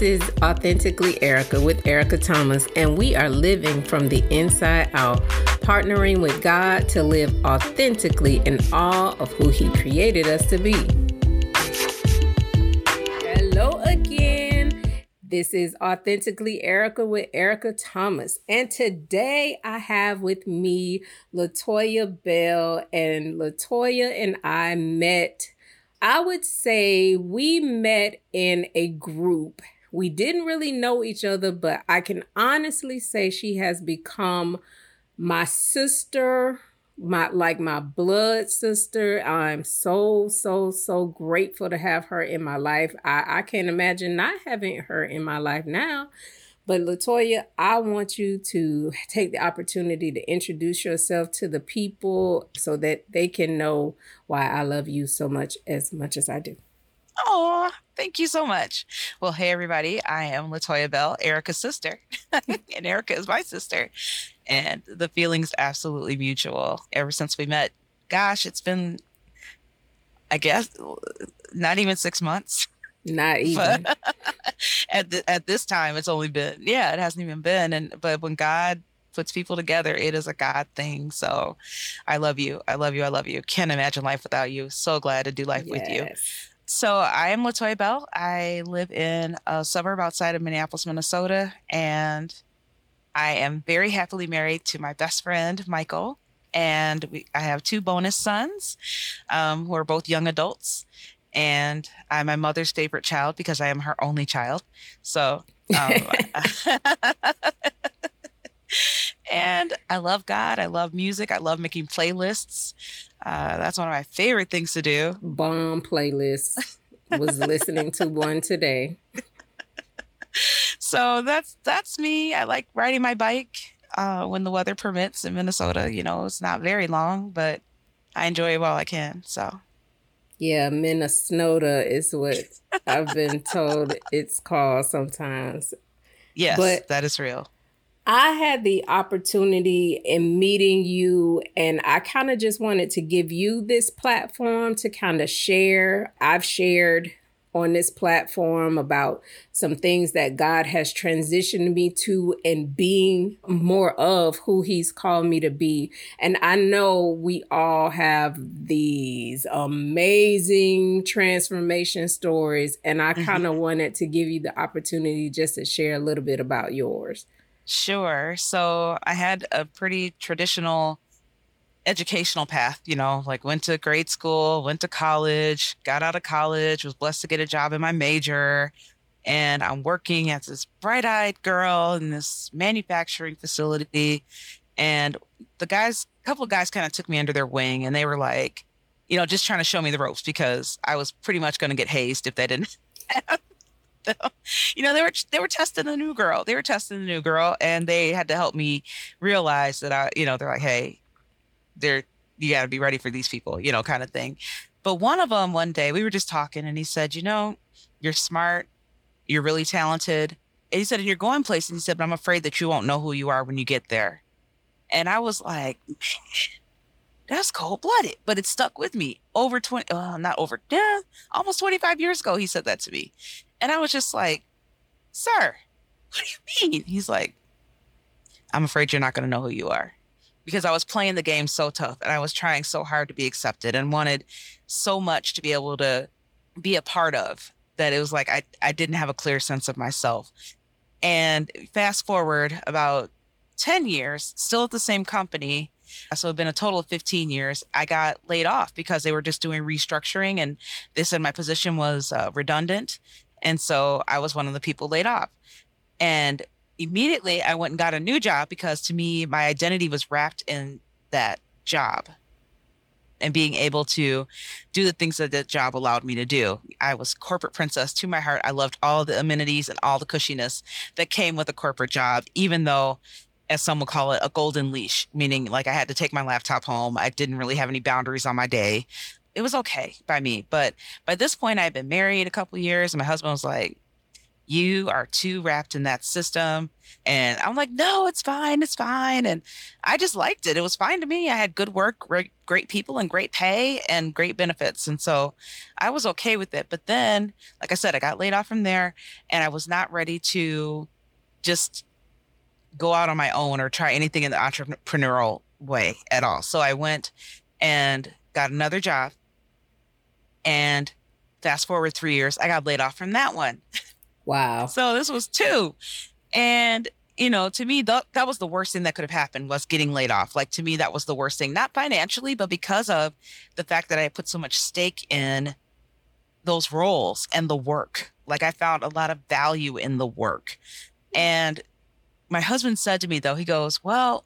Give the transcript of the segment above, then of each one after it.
This is Authentically Erica with Erica Thomas, and we are living from the inside out, partnering with God to live authentically in all of who He created us to be. Hello again. This is Authentically Erica with Erica Thomas. And today I have with me Latoya Bell. And Latoya and I met I would say we met in a group. We didn't really know each other, but I can honestly say she has become my sister, my like my blood sister. I'm so so so grateful to have her in my life. I I can't imagine not having her in my life now. But Latoya, I want you to take the opportunity to introduce yourself to the people so that they can know why I love you so much as much as I do. Oh, thank you so much. Well, hey everybody, I am Latoya Bell, Erica's sister, and Erica is my sister, and the feeling's absolutely mutual. Ever since we met, gosh, it's been, I guess, not even six months. Not even. at the, at this time, it's only been yeah, it hasn't even been. And but when God puts people together, it is a God thing. So I love you. I love you. I love you. Can't imagine life without you. So glad to do life yes. with you. So I am Latoya Bell. I live in a suburb outside of Minneapolis, Minnesota, and I am very happily married to my best friend Michael. And we, I have two bonus sons um, who are both young adults and I'm my mother's favorite child because I am her only child. So, um, and I love God. I love music. I love making playlists. Uh, that's one of my favorite things to do. Bomb playlists. Was listening to one today. So that's that's me. I like riding my bike uh, when the weather permits in Minnesota. You know, it's not very long, but I enjoy it while I can. So yeah, Minnesota is what I've been told it's called sometimes. Yes, but that is real. I had the opportunity in meeting you, and I kind of just wanted to give you this platform to kind of share. I've shared on this platform about some things that God has transitioned me to and being more of who He's called me to be. And I know we all have these amazing transformation stories, and I kind of mm-hmm. wanted to give you the opportunity just to share a little bit about yours. Sure. So I had a pretty traditional educational path, you know, like went to grade school, went to college, got out of college, was blessed to get a job in my major. And I'm working as this bright eyed girl in this manufacturing facility. And the guys, a couple of guys kind of took me under their wing and they were like, you know, just trying to show me the ropes because I was pretty much going to get hazed if they didn't. you know, they were they were testing a new girl. They were testing a new girl, and they had to help me realize that I, you know, they're like, hey, they're you got to be ready for these people, you know, kind of thing. But one of them one day we were just talking and he said, "You know, you're smart, you're really talented." And he said, "And you're going places." And he said, "But I'm afraid that you won't know who you are when you get there." And I was like, "That's cold blooded," but it stuck with me. Over twenty, well, not over, yeah, almost 25 years ago, he said that to me, and I was just like, "Sir, what do you mean?" He's like, "I'm afraid you're not going to know who you are." because I was playing the game so tough and I was trying so hard to be accepted and wanted so much to be able to be a part of that it was like I, I didn't have a clear sense of myself. And fast forward about 10 years, still at the same company. So it's been a total of 15 years. I got laid off because they were just doing restructuring and they said my position was uh, redundant. And so I was one of the people laid off. And immediately I went and got a new job because to me, my identity was wrapped in that job and being able to do the things that that job allowed me to do. I was corporate princess to my heart. I loved all the amenities and all the cushiness that came with a corporate job, even though as some would call it, a golden leash, meaning like I had to take my laptop home. I didn't really have any boundaries on my day. It was okay by me. But by this point, I had been married a couple years, and my husband was like, You are too wrapped in that system. And I'm like, no, it's fine. It's fine. And I just liked it. It was fine to me. I had good work, great, great people, and great pay and great benefits. And so I was okay with it. But then, like I said, I got laid off from there and I was not ready to just go out on my own or try anything in the entrepreneurial way at all. So I went and got another job. And fast forward three years, I got laid off from that one. Wow. so this was two. And you know, to me, that that was the worst thing that could have happened was getting laid off. Like to me, that was the worst thing, not financially, but because of the fact that I put so much stake in those roles and the work. Like I found a lot of value in the work. Mm. And my husband said to me though, he goes, Well,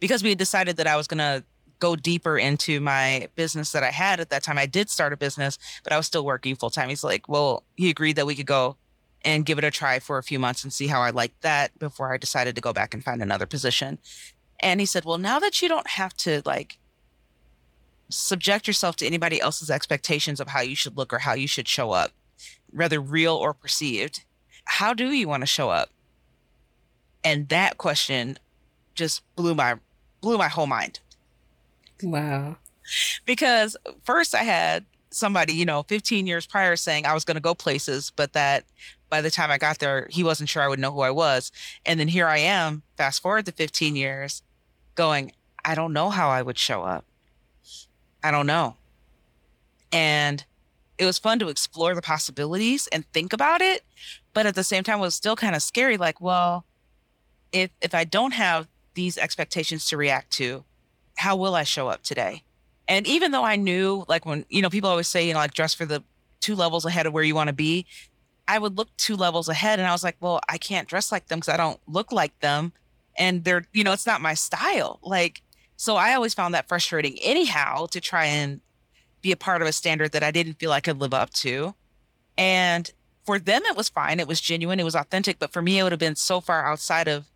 because we had decided that I was gonna go deeper into my business that I had at that time. I did start a business, but I was still working full time. He's like, Well, he agreed that we could go and give it a try for a few months and see how I liked that before I decided to go back and find another position. And he said, Well, now that you don't have to like subject yourself to anybody else's expectations of how you should look or how you should show up, whether real or perceived, how do you want to show up? And that question just blew my blew my whole mind. Wow. Because first I had somebody, you know, 15 years prior saying I was going to go places, but that by the time I got there, he wasn't sure I would know who I was. And then here I am, fast forward to 15 years, going, I don't know how I would show up. I don't know. And it was fun to explore the possibilities and think about it. But at the same time, it was still kind of scary. Like, well, if if I don't have these expectations to react to, how will I show up today? And even though I knew, like when you know, people always say, you know, like dress for the two levels ahead of where you want to be. I would look two levels ahead and I was like, well, I can't dress like them because I don't look like them. And they're, you know, it's not my style. Like, so I always found that frustrating anyhow to try and be a part of a standard that I didn't feel I could live up to. And for them, it was fine. It was genuine. It was authentic. But for me, it would have been so far outside of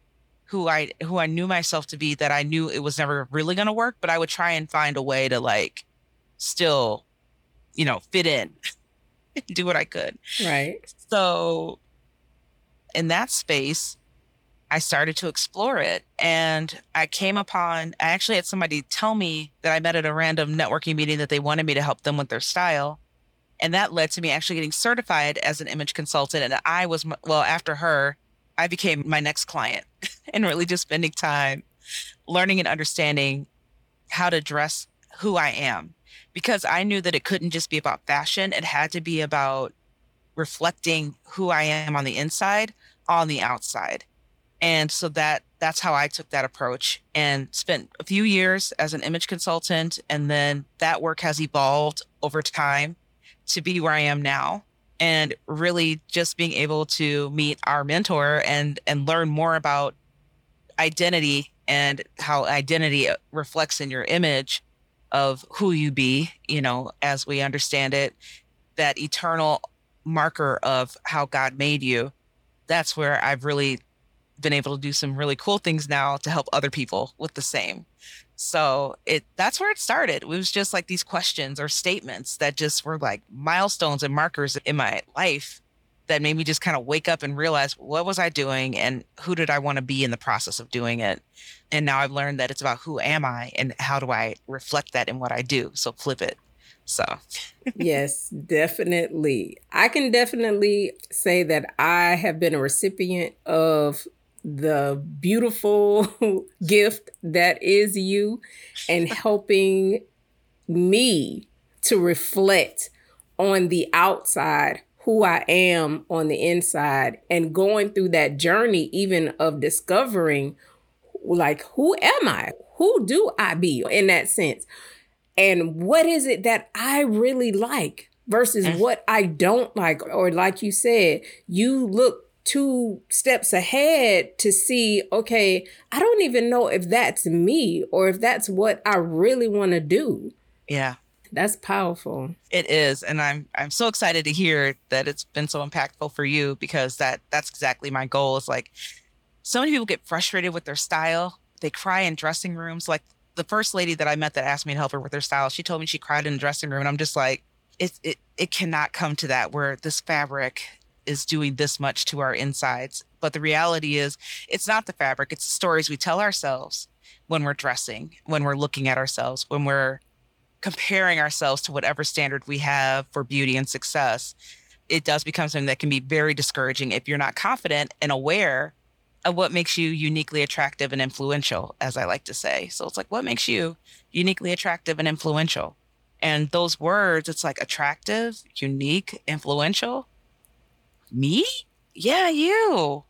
who I who I knew myself to be that I knew it was never really going to work, but I would try and find a way to like still, you know, fit in, do what I could. Right. So in that space, I started to explore it and I came upon I actually had somebody tell me that I met at a random networking meeting that they wanted me to help them with their style. And that led to me actually getting certified as an image consultant and I was well after her I became my next client and really just spending time learning and understanding how to dress who I am because I knew that it couldn't just be about fashion. It had to be about reflecting who I am on the inside, on the outside. And so that that's how I took that approach and spent a few years as an image consultant and then that work has evolved over time to be where I am now and really just being able to meet our mentor and and learn more about identity and how identity uh, reflects in your image of who you be you know as we understand it that eternal marker of how god made you. That's where i've really been able to do some really cool things now to help other people with the same so it that's where it started. It was just like these questions or statements that just were like milestones and markers in my life that made me just kind of wake up and realize what was I doing and who did I want to be in the process of doing it. And now I've learned that it's about who am I and how do I reflect that in what I do. So flip it. So, yes, definitely. I can definitely say that I have been a recipient of the beautiful gift that is you and helping me to reflect on the outside who I am on the inside and going through that journey, even of discovering, like, who am I? Who do I be in that sense? And what is it that I really like versus mm. what I don't like? Or, like you said, you look two steps ahead to see, okay, I don't even know if that's me or if that's what I really want to do. Yeah. That's powerful. It is, and I'm I'm so excited to hear that it's been so impactful for you because that that's exactly my goal. Is like so many people get frustrated with their style. They cry in dressing rooms. Like the first lady that I met that asked me to help her with her style, she told me she cried in the dressing room, and I'm just like, it it it cannot come to that where this fabric is doing this much to our insides. But the reality is, it's not the fabric, it's the stories we tell ourselves when we're dressing, when we're looking at ourselves, when we're comparing ourselves to whatever standard we have for beauty and success. It does become something that can be very discouraging if you're not confident and aware of what makes you uniquely attractive and influential, as I like to say. So it's like, what makes you uniquely attractive and influential? And those words, it's like attractive, unique, influential. Me? Yeah, you.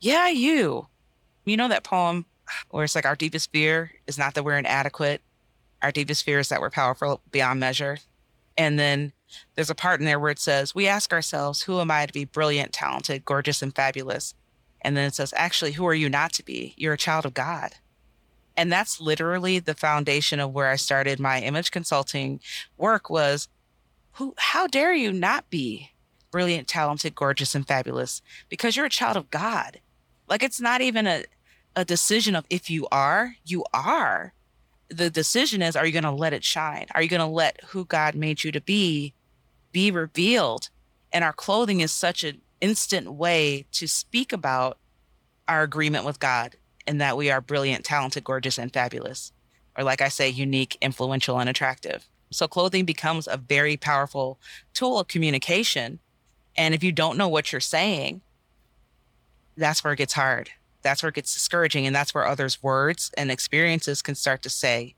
Yeah, you. You know that poem where it's like our deepest fear is not that we're inadequate. Our deepest fear is that we're powerful beyond measure. And then there's a part in there where it says, We ask ourselves, who am I to be brilliant, talented, gorgeous, and fabulous? And then it says, Actually, who are you not to be? You're a child of God. And that's literally the foundation of where I started my image consulting work was who how dare you not be brilliant, talented, gorgeous, and fabulous because you're a child of God. Like it's not even a, a decision of if you are, you are. The decision is, are you going to let it shine? Are you going to let who God made you to be be revealed? And our clothing is such an instant way to speak about our agreement with God and that we are brilliant, talented, gorgeous, and fabulous. Or, like I say, unique, influential, and attractive. So, clothing becomes a very powerful tool of communication. And if you don't know what you're saying, that's where it gets hard. That's where it gets discouraging. And that's where others' words and experiences can start to say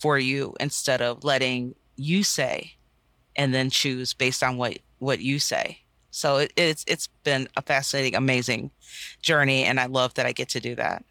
for you instead of letting you say and then choose based on what, what you say. So it, it's it's been a fascinating, amazing journey, and I love that I get to do that.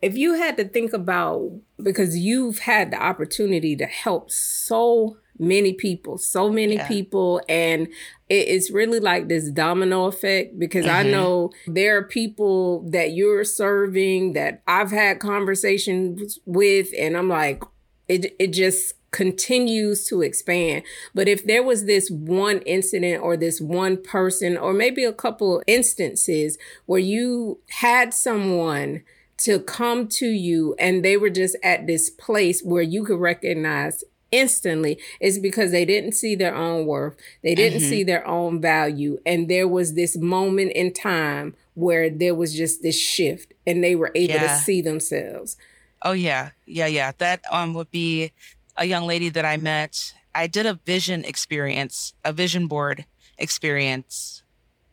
If you had to think about because you've had the opportunity to help so many people, so many yeah. people, and it's really like this domino effect because mm-hmm. I know there are people that you're serving that I've had conversations with, and I'm like, it it just continues to expand. But if there was this one incident or this one person or maybe a couple instances where you had someone to come to you and they were just at this place where you could recognize instantly is because they didn't see their own worth. They didn't mm-hmm. see their own value. And there was this moment in time where there was just this shift and they were able yeah. to see themselves. Oh yeah. Yeah, yeah. That um would be a young lady that I met. I did a vision experience, a vision board experience,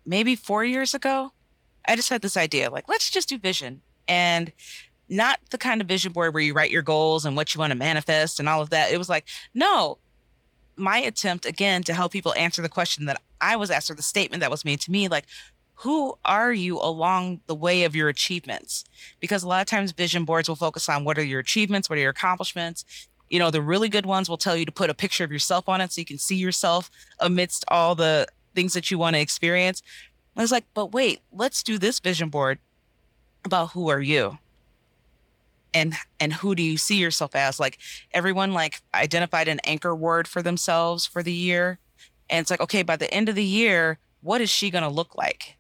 maybe four years ago. I just had this idea like, let's just do vision. And not the kind of vision board where you write your goals and what you want to manifest and all of that. It was like, no, my attempt again to help people answer the question that I was asked or the statement that was made to me like, who are you along the way of your achievements? Because a lot of times vision boards will focus on what are your achievements, what are your accomplishments. You know, the really good ones will tell you to put a picture of yourself on it so you can see yourself amidst all the things that you want to experience. I was like, but wait, let's do this vision board about who are you? And and who do you see yourself as? Like everyone like identified an anchor word for themselves for the year. And it's like, okay, by the end of the year, what is she gonna look like?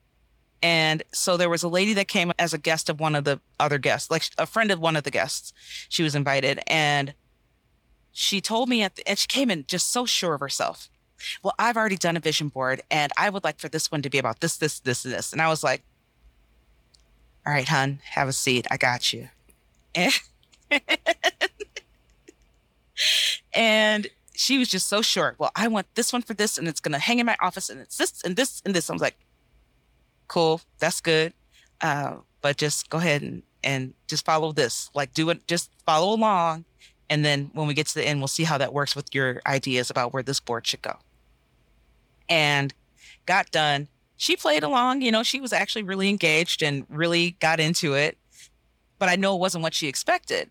And so there was a lady that came as a guest of one of the other guests, like a friend of one of the guests. She was invited and she told me at the, and she came in just so sure of herself. Well, I've already done a vision board and I would like for this one to be about this, this, this, and this. And I was like, all right, hun, have a seat. I got you. And, and she was just so short. Well, I want this one for this, and it's gonna hang in my office, and it's this and this and this. I was like, cool, that's good. Uh, but just go ahead and and just follow this. Like do it, just follow along and then when we get to the end, we'll see how that works with your ideas about where this board should go. And got done. She played along, you know, she was actually really engaged and really got into it. But I know it wasn't what she expected.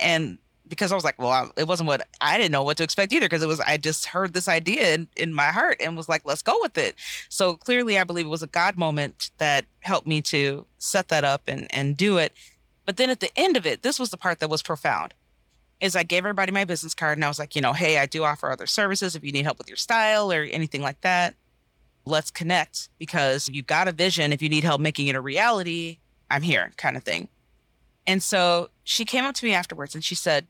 And because I was like, well, it wasn't what I didn't know what to expect either. Because it was, I just heard this idea in, in my heart and was like, let's go with it. So clearly, I believe it was a God moment that helped me to set that up and, and do it. But then at the end of it, this was the part that was profound is I gave everybody my business card and I was like, you know, hey, I do offer other services if you need help with your style or anything like that. Let's connect because you've got a vision. If you need help making it a reality, I'm here, kind of thing. And so she came up to me afterwards and she said,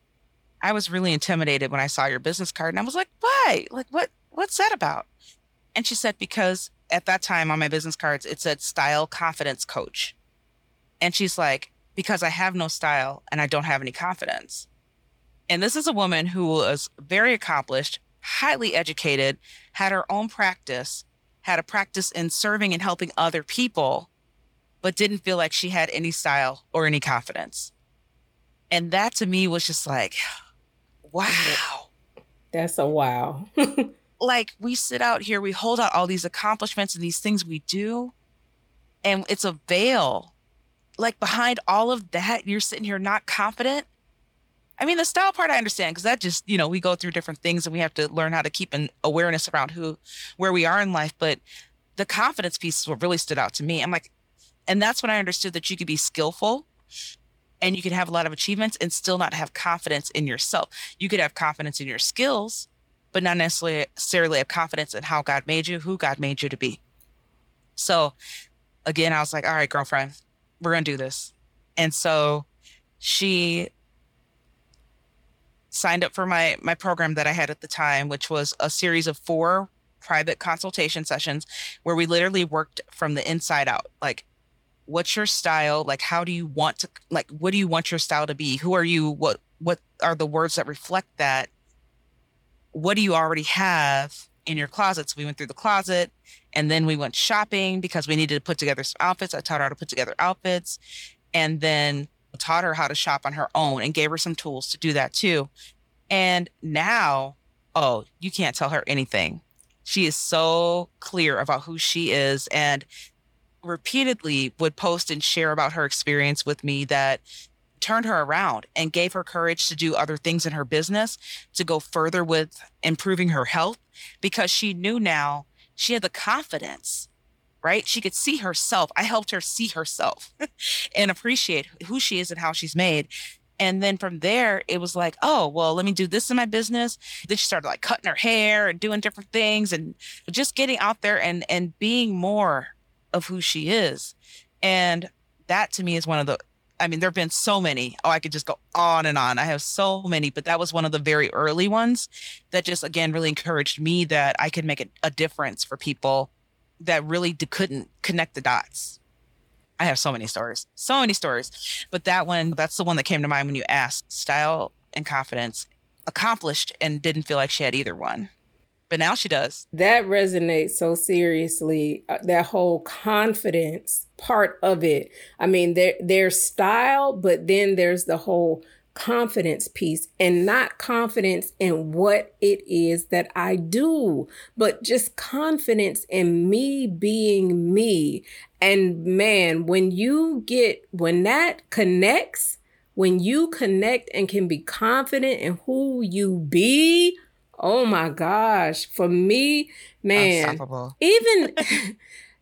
I was really intimidated when I saw your business card. And I was like, why? Like, what, what's that about? And she said, because at that time on my business cards, it said style confidence coach. And she's like, because I have no style and I don't have any confidence. And this is a woman who was very accomplished, highly educated, had her own practice, had a practice in serving and helping other people, but didn't feel like she had any style or any confidence. And that to me was just like, wow. That's a wow. like we sit out here, we hold out all these accomplishments and these things we do, and it's a veil. Like behind all of that, you're sitting here not confident. I mean, the style part I understand because that just, you know, we go through different things and we have to learn how to keep an awareness around who, where we are in life. But the confidence piece is what really stood out to me. I'm like, and that's when I understood that you could be skillful and you could have a lot of achievements and still not have confidence in yourself. You could have confidence in your skills, but not necessarily have confidence in how God made you, who God made you to be. So again, I was like, all right, girlfriend, we're going to do this. And so she signed up for my my program that I had at the time, which was a series of four private consultation sessions where we literally worked from the inside out. Like what's your style? Like how do you want to like what do you want your style to be? Who are you? What what are the words that reflect that? What do you already have in your closet? So we went through the closet and then we went shopping because we needed to put together some outfits. I taught her how to put together outfits and then taught her how to shop on her own and gave her some tools to do that too. And now oh you can't tell her anything. She is so clear about who she is and repeatedly would post and share about her experience with me that turned her around and gave her courage to do other things in her business to go further with improving her health because she knew now she had the confidence right? She could see herself. I helped her see herself and appreciate who she is and how she's made. And then from there it was like oh well let me do this in my business. Then she started like cutting her hair and doing different things and just getting out there and and being more of who she is. And that to me is one of the I mean, there have been so many. Oh, I could just go on and on. I have so many, but that was one of the very early ones that just, again, really encouraged me that I could make a, a difference for people that really d- couldn't connect the dots. I have so many stories, so many stories. But that one, that's the one that came to mind when you asked style and confidence, accomplished and didn't feel like she had either one but now she does. That resonates so seriously. Uh, that whole confidence part of it. I mean, there there's style, but then there's the whole confidence piece and not confidence in what it is that I do, but just confidence in me being me. And man, when you get when that connects, when you connect and can be confident in who you be, Oh my gosh. For me, man, even,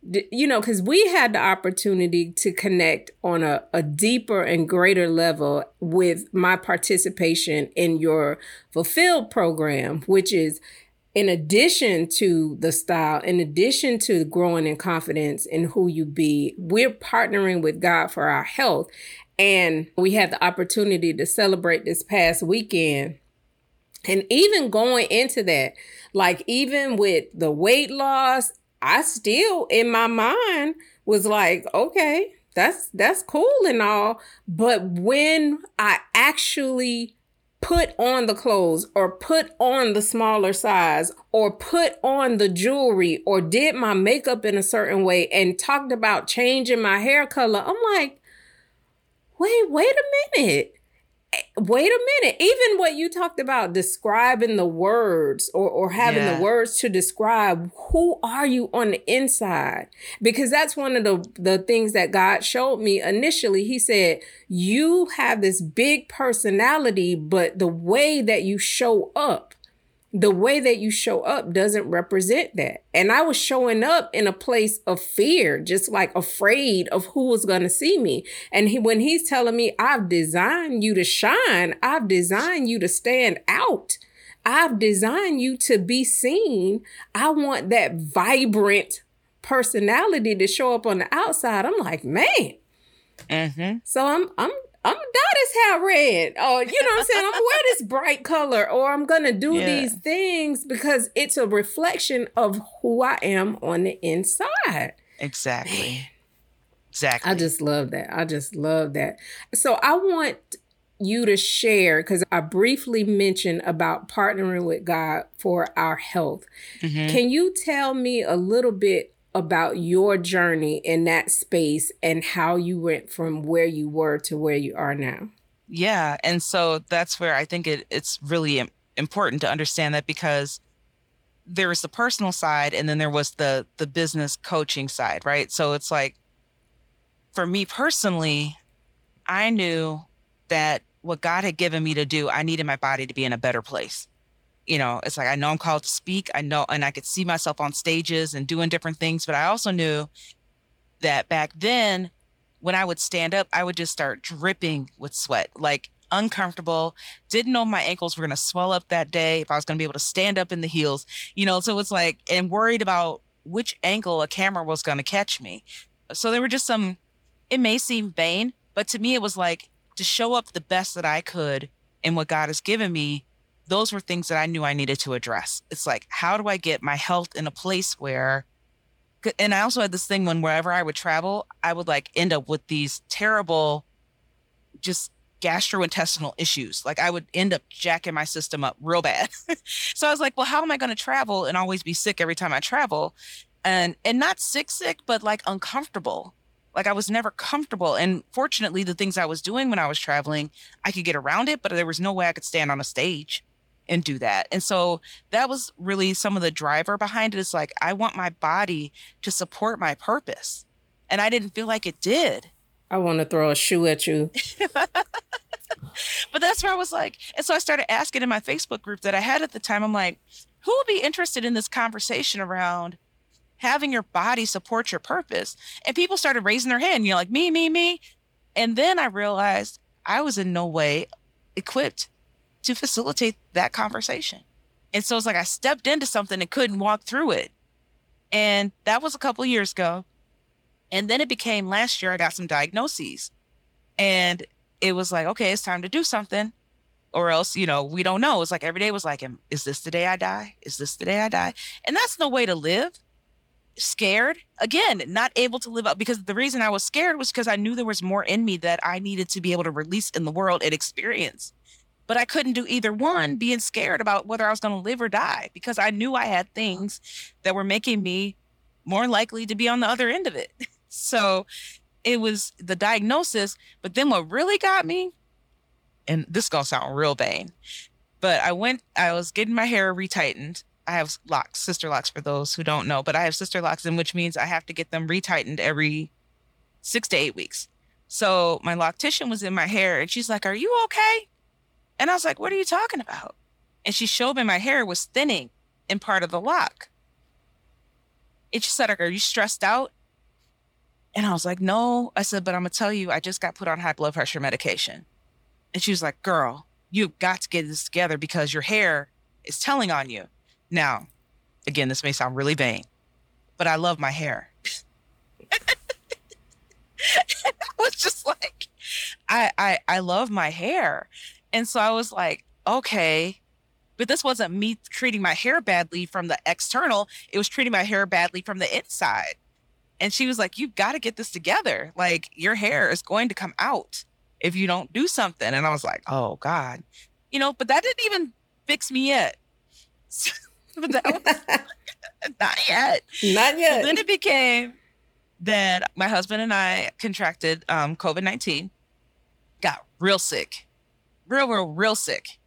you know, because we had the opportunity to connect on a, a deeper and greater level with my participation in your fulfilled program, which is in addition to the style, in addition to growing in confidence in who you be, we're partnering with God for our health. And we had the opportunity to celebrate this past weekend and even going into that, like even with the weight loss, I still in my mind was like, okay, that's that's cool and all, but when I actually put on the clothes or put on the smaller size or put on the jewelry or did my makeup in a certain way and talked about changing my hair color, I'm like, wait, wait a minute wait a minute. Even what you talked about describing the words or, or having yeah. the words to describe who are you on the inside? Because that's one of the the things that god showed me initially. He said you have this big personality but the way that you show up the way that you show up doesn't represent that. And I was showing up in a place of fear, just like afraid of who was going to see me. And he, when he's telling me, I've designed you to shine, I've designed you to stand out. I've designed you to be seen. I want that vibrant personality to show up on the outside. I'm like, man. Mm-hmm. So I'm I'm I'm gonna dye this hair red, or you know what I'm saying. I'm gonna wear this bright color, or I'm gonna do yeah. these things because it's a reflection of who I am on the inside. Exactly. Man. Exactly. I just love that. I just love that. So I want you to share because I briefly mentioned about partnering with God for our health. Mm-hmm. Can you tell me a little bit about your journey in that space and how you went from where you were to where you are now. Yeah, and so that's where I think it, it's really important to understand that because there was the personal side and then there was the the business coaching side, right? So it's like for me personally, I knew that what God had given me to do, I needed my body to be in a better place you know, it's like I know I'm called to speak. I know, and I could see myself on stages and doing different things. But I also knew that back then, when I would stand up, I would just start dripping with sweat, like uncomfortable. Didn't know my ankles were going to swell up that day, if I was going to be able to stand up in the heels, you know. So it's like, and worried about which angle a camera was going to catch me. So there were just some, it may seem vain, but to me, it was like to show up the best that I could in what God has given me those were things that I knew I needed to address. It's like, how do I get my health in a place where, and I also had this thing when wherever I would travel, I would like end up with these terrible, just gastrointestinal issues. Like I would end up jacking my system up real bad. so I was like, well, how am I going to travel and always be sick every time I travel? And and not sick sick, but like uncomfortable. Like I was never comfortable. And fortunately, the things I was doing when I was traveling, I could get around it, but there was no way I could stand on a stage and do that. And so that was really some of the driver behind it is like, I want my body to support my purpose. And I didn't feel like it did. I want to throw a shoe at you. but that's where I was like, and so I started asking in my Facebook group that I had at the time, I'm like, who will be interested in this conversation around having your body support your purpose? And people started raising their hand, you know, like me, me, me. And then I realized I was in no way equipped to facilitate that conversation. And so it's like I stepped into something and couldn't walk through it. And that was a couple years ago. And then it became last year, I got some diagnoses. And it was like, okay, it's time to do something. Or else, you know, we don't know. It's like every day was like, is this the day I die? Is this the day I die? And that's no way to live. Scared. Again, not able to live up because the reason I was scared was because I knew there was more in me that I needed to be able to release in the world and experience but I couldn't do either one, being scared about whether I was going to live or die because I knew I had things that were making me more likely to be on the other end of it. So it was the diagnosis. But then what really got me, and this is gonna sound real vain, but I went, I was getting my hair retightened. I have locks, sister locks for those who don't know, but I have sister locks, in which means I have to get them retightened every six to eight weeks. So my loctician was in my hair and she's like, Are you okay? And I was like, what are you talking about? And she showed me my hair was thinning in part of the lock. And she said, Are you stressed out? And I was like, No. I said, But I'm going to tell you, I just got put on high blood pressure medication. And she was like, Girl, you've got to get this together because your hair is telling on you. Now, again, this may sound really vain, but I love my hair. I was just like, I, I I love my hair. And so I was like, okay. But this wasn't me treating my hair badly from the external, it was treating my hair badly from the inside. And she was like, You've got to get this together. Like, your hair is going to come out if you don't do something. And I was like, Oh, God. You know, but that didn't even fix me yet. but that was not yet. Not yet. then it became that my husband and I contracted um, COVID 19, got real sick real, real, real sick,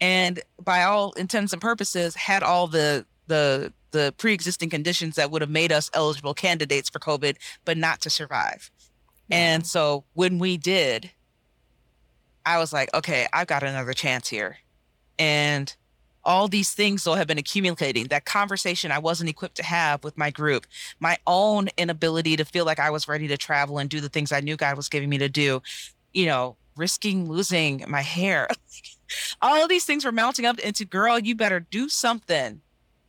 and by all intents and purposes, had all the the the pre-existing conditions that would have made us eligible candidates for COVID, but not to survive. And so when we did, I was like, okay, I've got another chance here. And all these things though have been accumulating. That conversation I wasn't equipped to have with my group, my own inability to feel like I was ready to travel and do the things I knew God was giving me to do, you know, risking losing my hair. All of these things were mounting up into, girl, you better do something.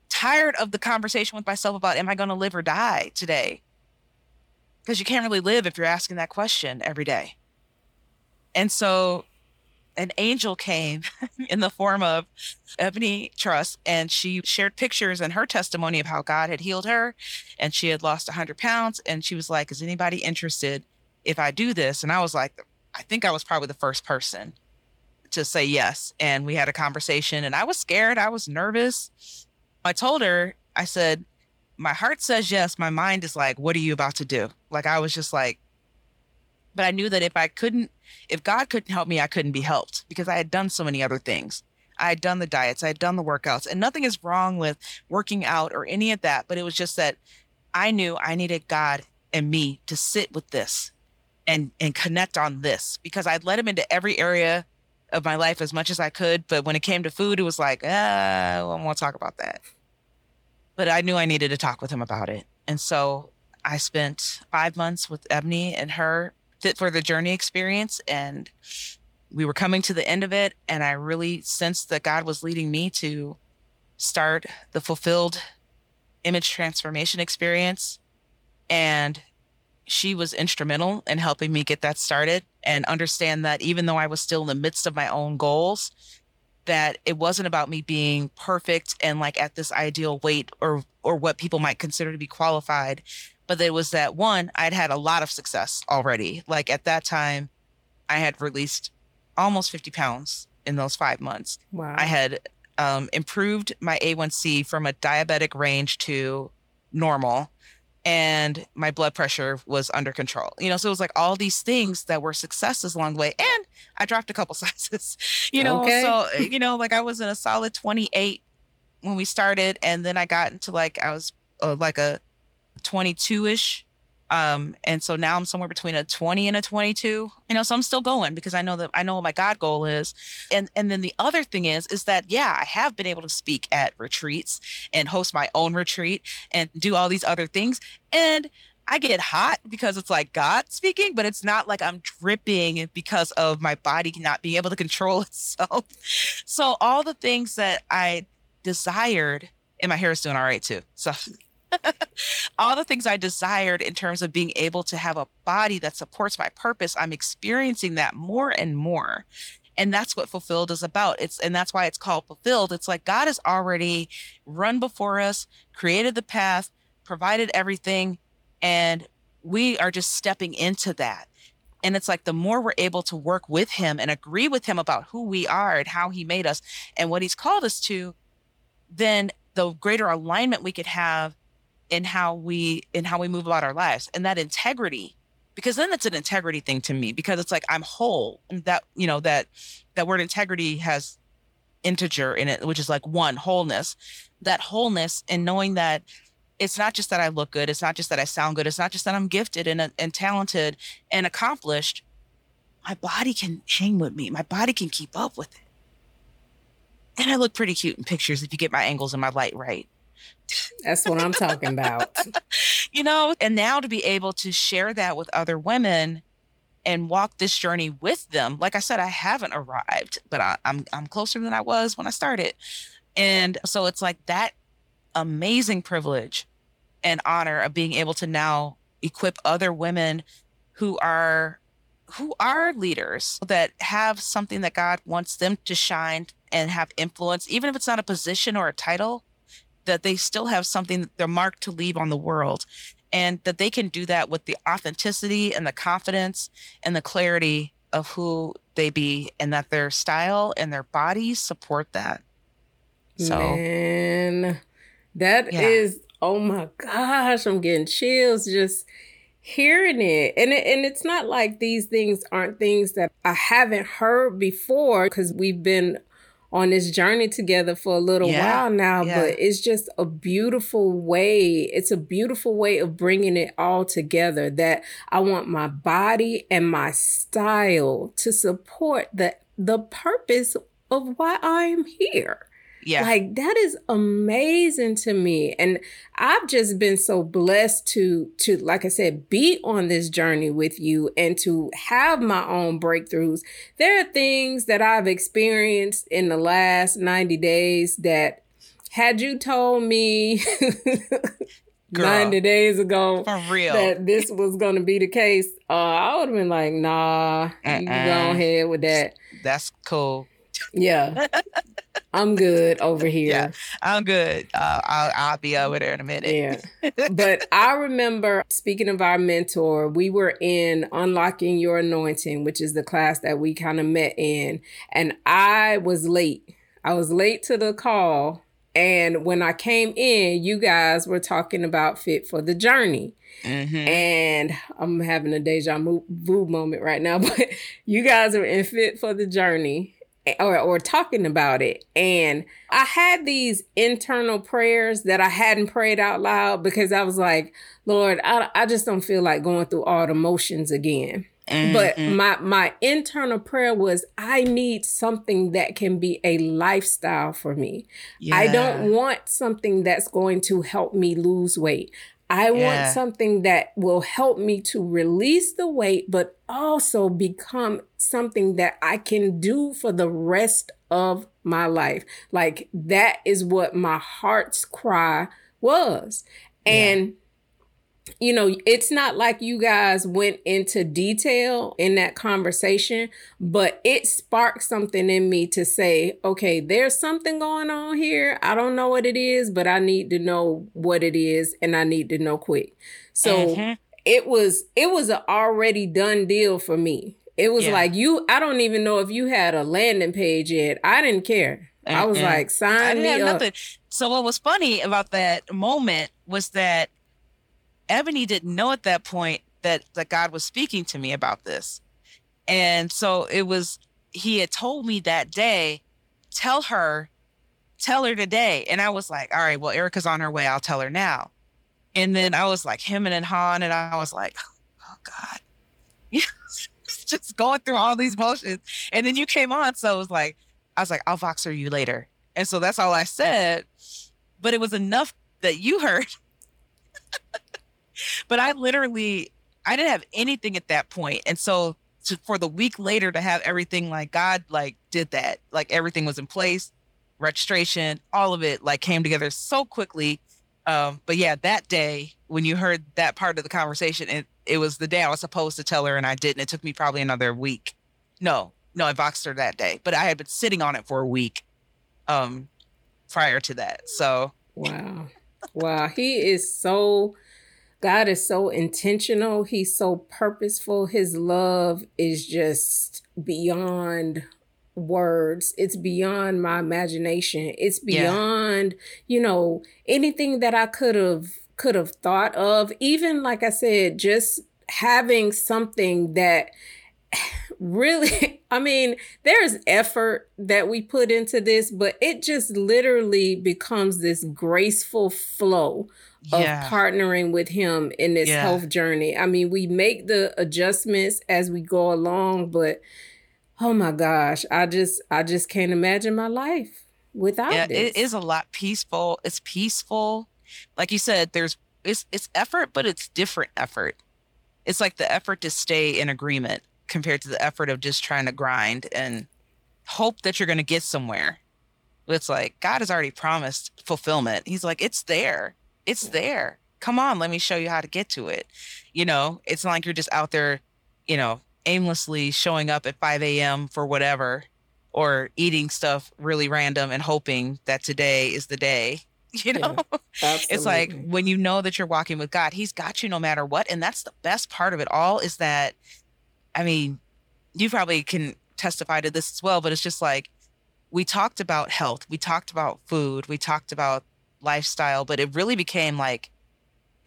Tired of the conversation with myself about, am I going to live or die today? Because you can't really live if you're asking that question every day. And so an angel came in the form of Ebony Trust, and she shared pictures and her testimony of how God had healed her, and she had lost 100 pounds. And she was like, "Is anybody interested if I do this?" And I was like, "I think I was probably the first person to say yes." And we had a conversation, and I was scared. I was nervous. I told her, I said, "My heart says yes. My mind is like, what are you about to do?" Like I was just like, but I knew that if I couldn't, if God couldn't help me, I couldn't be helped because I had done so many other things. I had done the diets, I had done the workouts, and nothing is wrong with working out or any of that. But it was just that I knew I needed God and me to sit with this and and connect on this because I'd let him into every area of my life as much as I could. But when it came to food, it was like, ah, I to talk about that. But I knew I needed to talk with him about it. And so I spent five months with Ebony and her fit for the journey experience and we were coming to the end of it and i really sensed that god was leading me to start the fulfilled image transformation experience and she was instrumental in helping me get that started and understand that even though i was still in the midst of my own goals that it wasn't about me being perfect and like at this ideal weight or or what people might consider to be qualified but it was that one i'd had a lot of success already. Like at that time i had released almost 50 pounds in those five months. Wow. i had um, improved my a1c from a diabetic range to normal and my blood pressure was under control you know so it was like all these things that were successes along the way and i dropped a couple sizes you know okay. so you know like i was in a solid 28 when we started and then i got into like i was uh, like a 22 ish. Um, and so now I'm somewhere between a 20 and a 22, you know, so I'm still going because I know that I know what my God goal is. And, and then the other thing is, is that, yeah, I have been able to speak at retreats and host my own retreat and do all these other things. And I get hot because it's like God speaking, but it's not like I'm dripping because of my body not being able to control itself. So all the things that I desired, and my hair is doing all right too. So all the things I desired in terms of being able to have a body that supports my purpose, I'm experiencing that more and more. And that's what fulfilled is about. It's and that's why it's called fulfilled. It's like God has already run before us, created the path, provided everything, and we are just stepping into that. And it's like the more we're able to work with him and agree with him about who we are and how he made us and what he's called us to, then the greater alignment we could have in how we in how we move about our lives and that integrity because then it's an integrity thing to me because it's like i'm whole and that you know that that word integrity has integer in it which is like one wholeness. That wholeness and knowing that it's not just that i look good it's not just that i sound good it's not just that i'm gifted and, and talented and accomplished. My body can hang with me. My body can keep up with it. And i look pretty cute in pictures if you get my angles and my light right that's what I'm talking about. you know, and now to be able to share that with other women and walk this journey with them. Like I said, I haven't arrived, but I, I'm I'm closer than I was when I started. And so it's like that amazing privilege and honor of being able to now equip other women who are who are leaders that have something that God wants them to shine and have influence, even if it's not a position or a title, that they still have something they're marked to leave on the world and that they can do that with the authenticity and the confidence and the clarity of who they be and that their style and their bodies support that so Man, that yeah. is oh my gosh i'm getting chills just hearing it and it, and it's not like these things aren't things that i haven't heard before because we've been on this journey together for a little yeah, while now, yeah. but it's just a beautiful way. It's a beautiful way of bringing it all together that I want my body and my style to support the the purpose of why I'm here. Yeah. Like that is amazing to me. And I've just been so blessed to to like I said be on this journey with you and to have my own breakthroughs. There are things that I've experienced in the last 90 days that had you told me Girl, 90 days ago for real that this was going to be the case, uh, I would have been like, nah, uh-uh. you go ahead with that. That's cool. Yeah. I'm good over here. Yeah, I'm good. Uh, I'll, I'll be over there in a minute. Yeah. but I remember, speaking of our mentor, we were in Unlocking Your Anointing, which is the class that we kind of met in. And I was late. I was late to the call. And when I came in, you guys were talking about Fit for the Journey. Mm-hmm. And I'm having a deja vu moment right now, but you guys are in Fit for the Journey or, or talking about it. And I had these internal prayers that I hadn't prayed out loud because I was like, Lord, I, I just don't feel like going through all the motions again. Mm-hmm. But my my internal prayer was I need something that can be a lifestyle for me. Yeah. I don't want something that's going to help me lose weight. I yeah. want something that will help me to release the weight, but also become something that I can do for the rest of my life. Like that is what my heart's cry was. Yeah. You know, it's not like you guys went into detail in that conversation, but it sparked something in me to say, okay, there's something going on here. I don't know what it is, but I need to know what it is and I need to know quick. So mm-hmm. it was it was an already done deal for me. It was yeah. like you I don't even know if you had a landing page yet. I didn't care. Mm-hmm. I was like, sign I didn't me up. Nothing. So what was funny about that moment was that Ebony didn't know at that point that that God was speaking to me about this. And so it was he had told me that day, tell her, tell her today. And I was like, all right, well, Erica's on her way. I'll tell her now. And then I was like him and Han, and I was like, oh God. just going through all these motions. And then you came on. So it was like, I was like, I'll Voxer you later. And so that's all I said. But it was enough that you heard but I literally I didn't have anything at that point. And so to, for the week later to have everything like God like did that. Like everything was in place, registration, all of it like came together so quickly. Um, but yeah, that day when you heard that part of the conversation, it, it was the day I was supposed to tell her and I didn't. It took me probably another week. No, no, I Voxed her that day, but I had been sitting on it for a week um prior to that. So wow. Wow. He is so God is so intentional. He's so purposeful. His love is just beyond words. It's beyond my imagination. It's beyond, yeah. you know, anything that I could have could have thought of. Even like I said, just having something that really I mean, there's effort that we put into this, but it just literally becomes this graceful flow of partnering with him in this yeah. health journey. I mean, we make the adjustments as we go along, but oh my gosh, I just I just can't imagine my life without yeah, this. It is a lot peaceful. It's peaceful. Like you said, there's it's it's effort, but it's different effort. It's like the effort to stay in agreement compared to the effort of just trying to grind and hope that you're going to get somewhere. It's like God has already promised fulfillment. He's like, it's there it's there. Come on, let me show you how to get to it. You know, it's not like you're just out there, you know, aimlessly showing up at 5 a.m. for whatever or eating stuff really random and hoping that today is the day. You know, yeah, it's like when you know that you're walking with God, He's got you no matter what. And that's the best part of it all is that, I mean, you probably can testify to this as well, but it's just like we talked about health, we talked about food, we talked about lifestyle, but it really became like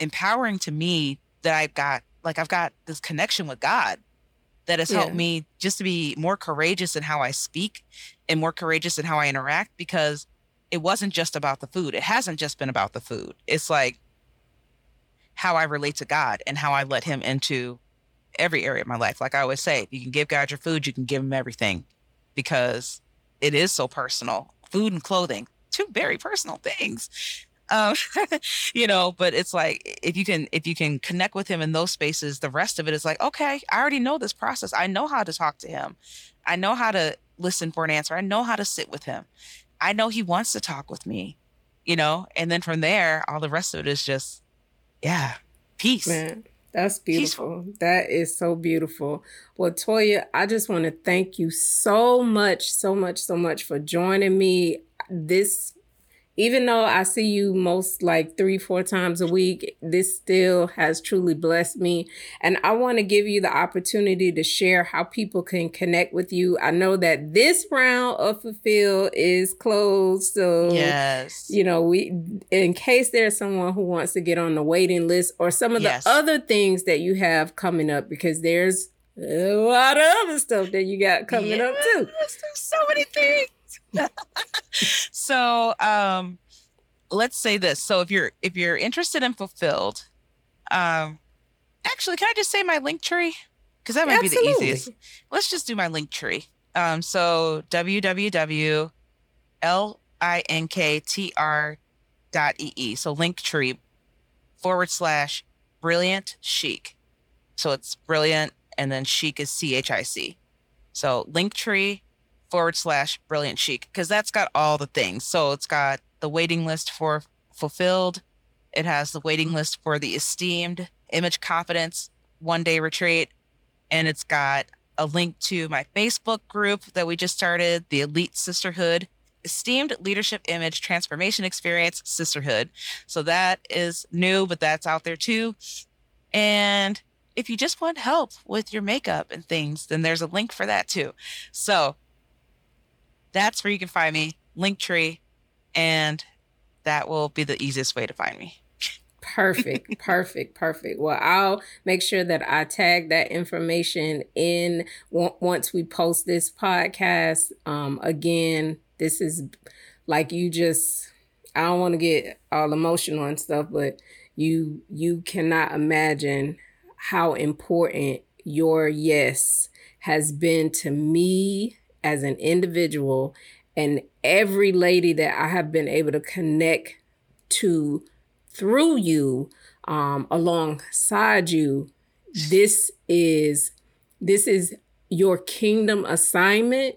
empowering to me that I've got like I've got this connection with God that has yeah. helped me just to be more courageous in how I speak and more courageous in how I interact because it wasn't just about the food. It hasn't just been about the food. It's like how I relate to God and how I let him into every area of my life. Like I always say, you can give God your food, you can give him everything because it is so personal. Food and clothing, two very personal things um, you know but it's like if you can if you can connect with him in those spaces the rest of it is like okay i already know this process i know how to talk to him i know how to listen for an answer i know how to sit with him i know he wants to talk with me you know and then from there all the rest of it is just yeah, peace. Man, that's beautiful. Peaceful. That is so beautiful. Well, Toya, I just want to thank you so much, so much, so much for joining me. This even though I see you most like three, four times a week, this still has truly blessed me. And I want to give you the opportunity to share how people can connect with you. I know that this round of Fulfill is closed. So, yes, you know, we, in case there's someone who wants to get on the waiting list or some of the other things that you have coming up, because there's a lot of other stuff that you got coming yes, up too. There's so many things. so um let's say this. So if you're if you're interested in fulfilled, um actually can I just say my Linktree? Because that might Absolutely. be the easiest. Let's just do my Linktree. Um so www l i n k t r dot e So Linktree forward slash brilliant chic. So it's brilliant and then chic is C H I C. So Linktree forward slash brilliant chic because that's got all the things. So it's got the waiting list for fulfilled. It has the waiting list for the esteemed image confidence one day retreat. And it's got a link to my Facebook group that we just started, the Elite Sisterhood Esteemed Leadership Image Transformation Experience Sisterhood. So that is new, but that's out there too. And if you just want help with your makeup and things, then there's a link for that too. So that's where you can find me, Linktree, and that will be the easiest way to find me. Perfect, perfect, perfect. Well, I'll make sure that I tag that information in once we post this podcast. Um, again, this is like you just, I don't want to get all emotional and stuff, but you you cannot imagine how important your yes has been to me as an individual and every lady that I have been able to connect to through you um, alongside you this is this is your kingdom assignment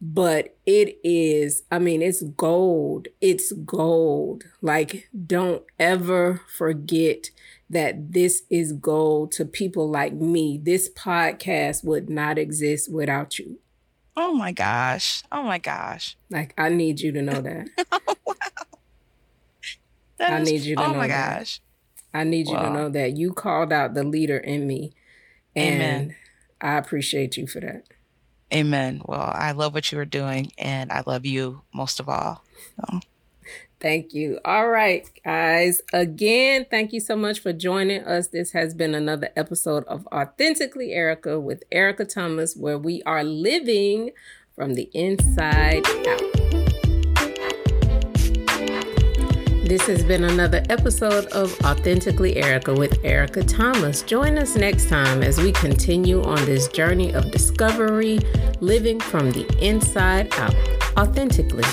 but it is i mean it's gold it's gold. Like don't ever forget that this is gold to people like me. This podcast would not exist without you Oh my gosh. Oh my gosh. Like I need you to know that. oh, wow. That I is, need you to oh know. Oh my that. gosh. I need you to know that you called out the leader in me. And Amen. I appreciate you for that. Amen. Well, I love what you are doing and I love you most of all. So. Thank you. All right, guys. Again, thank you so much for joining us. This has been another episode of Authentically Erica with Erica Thomas, where we are living from the inside out. This has been another episode of Authentically Erica with Erica Thomas. Join us next time as we continue on this journey of discovery, living from the inside out, authentically.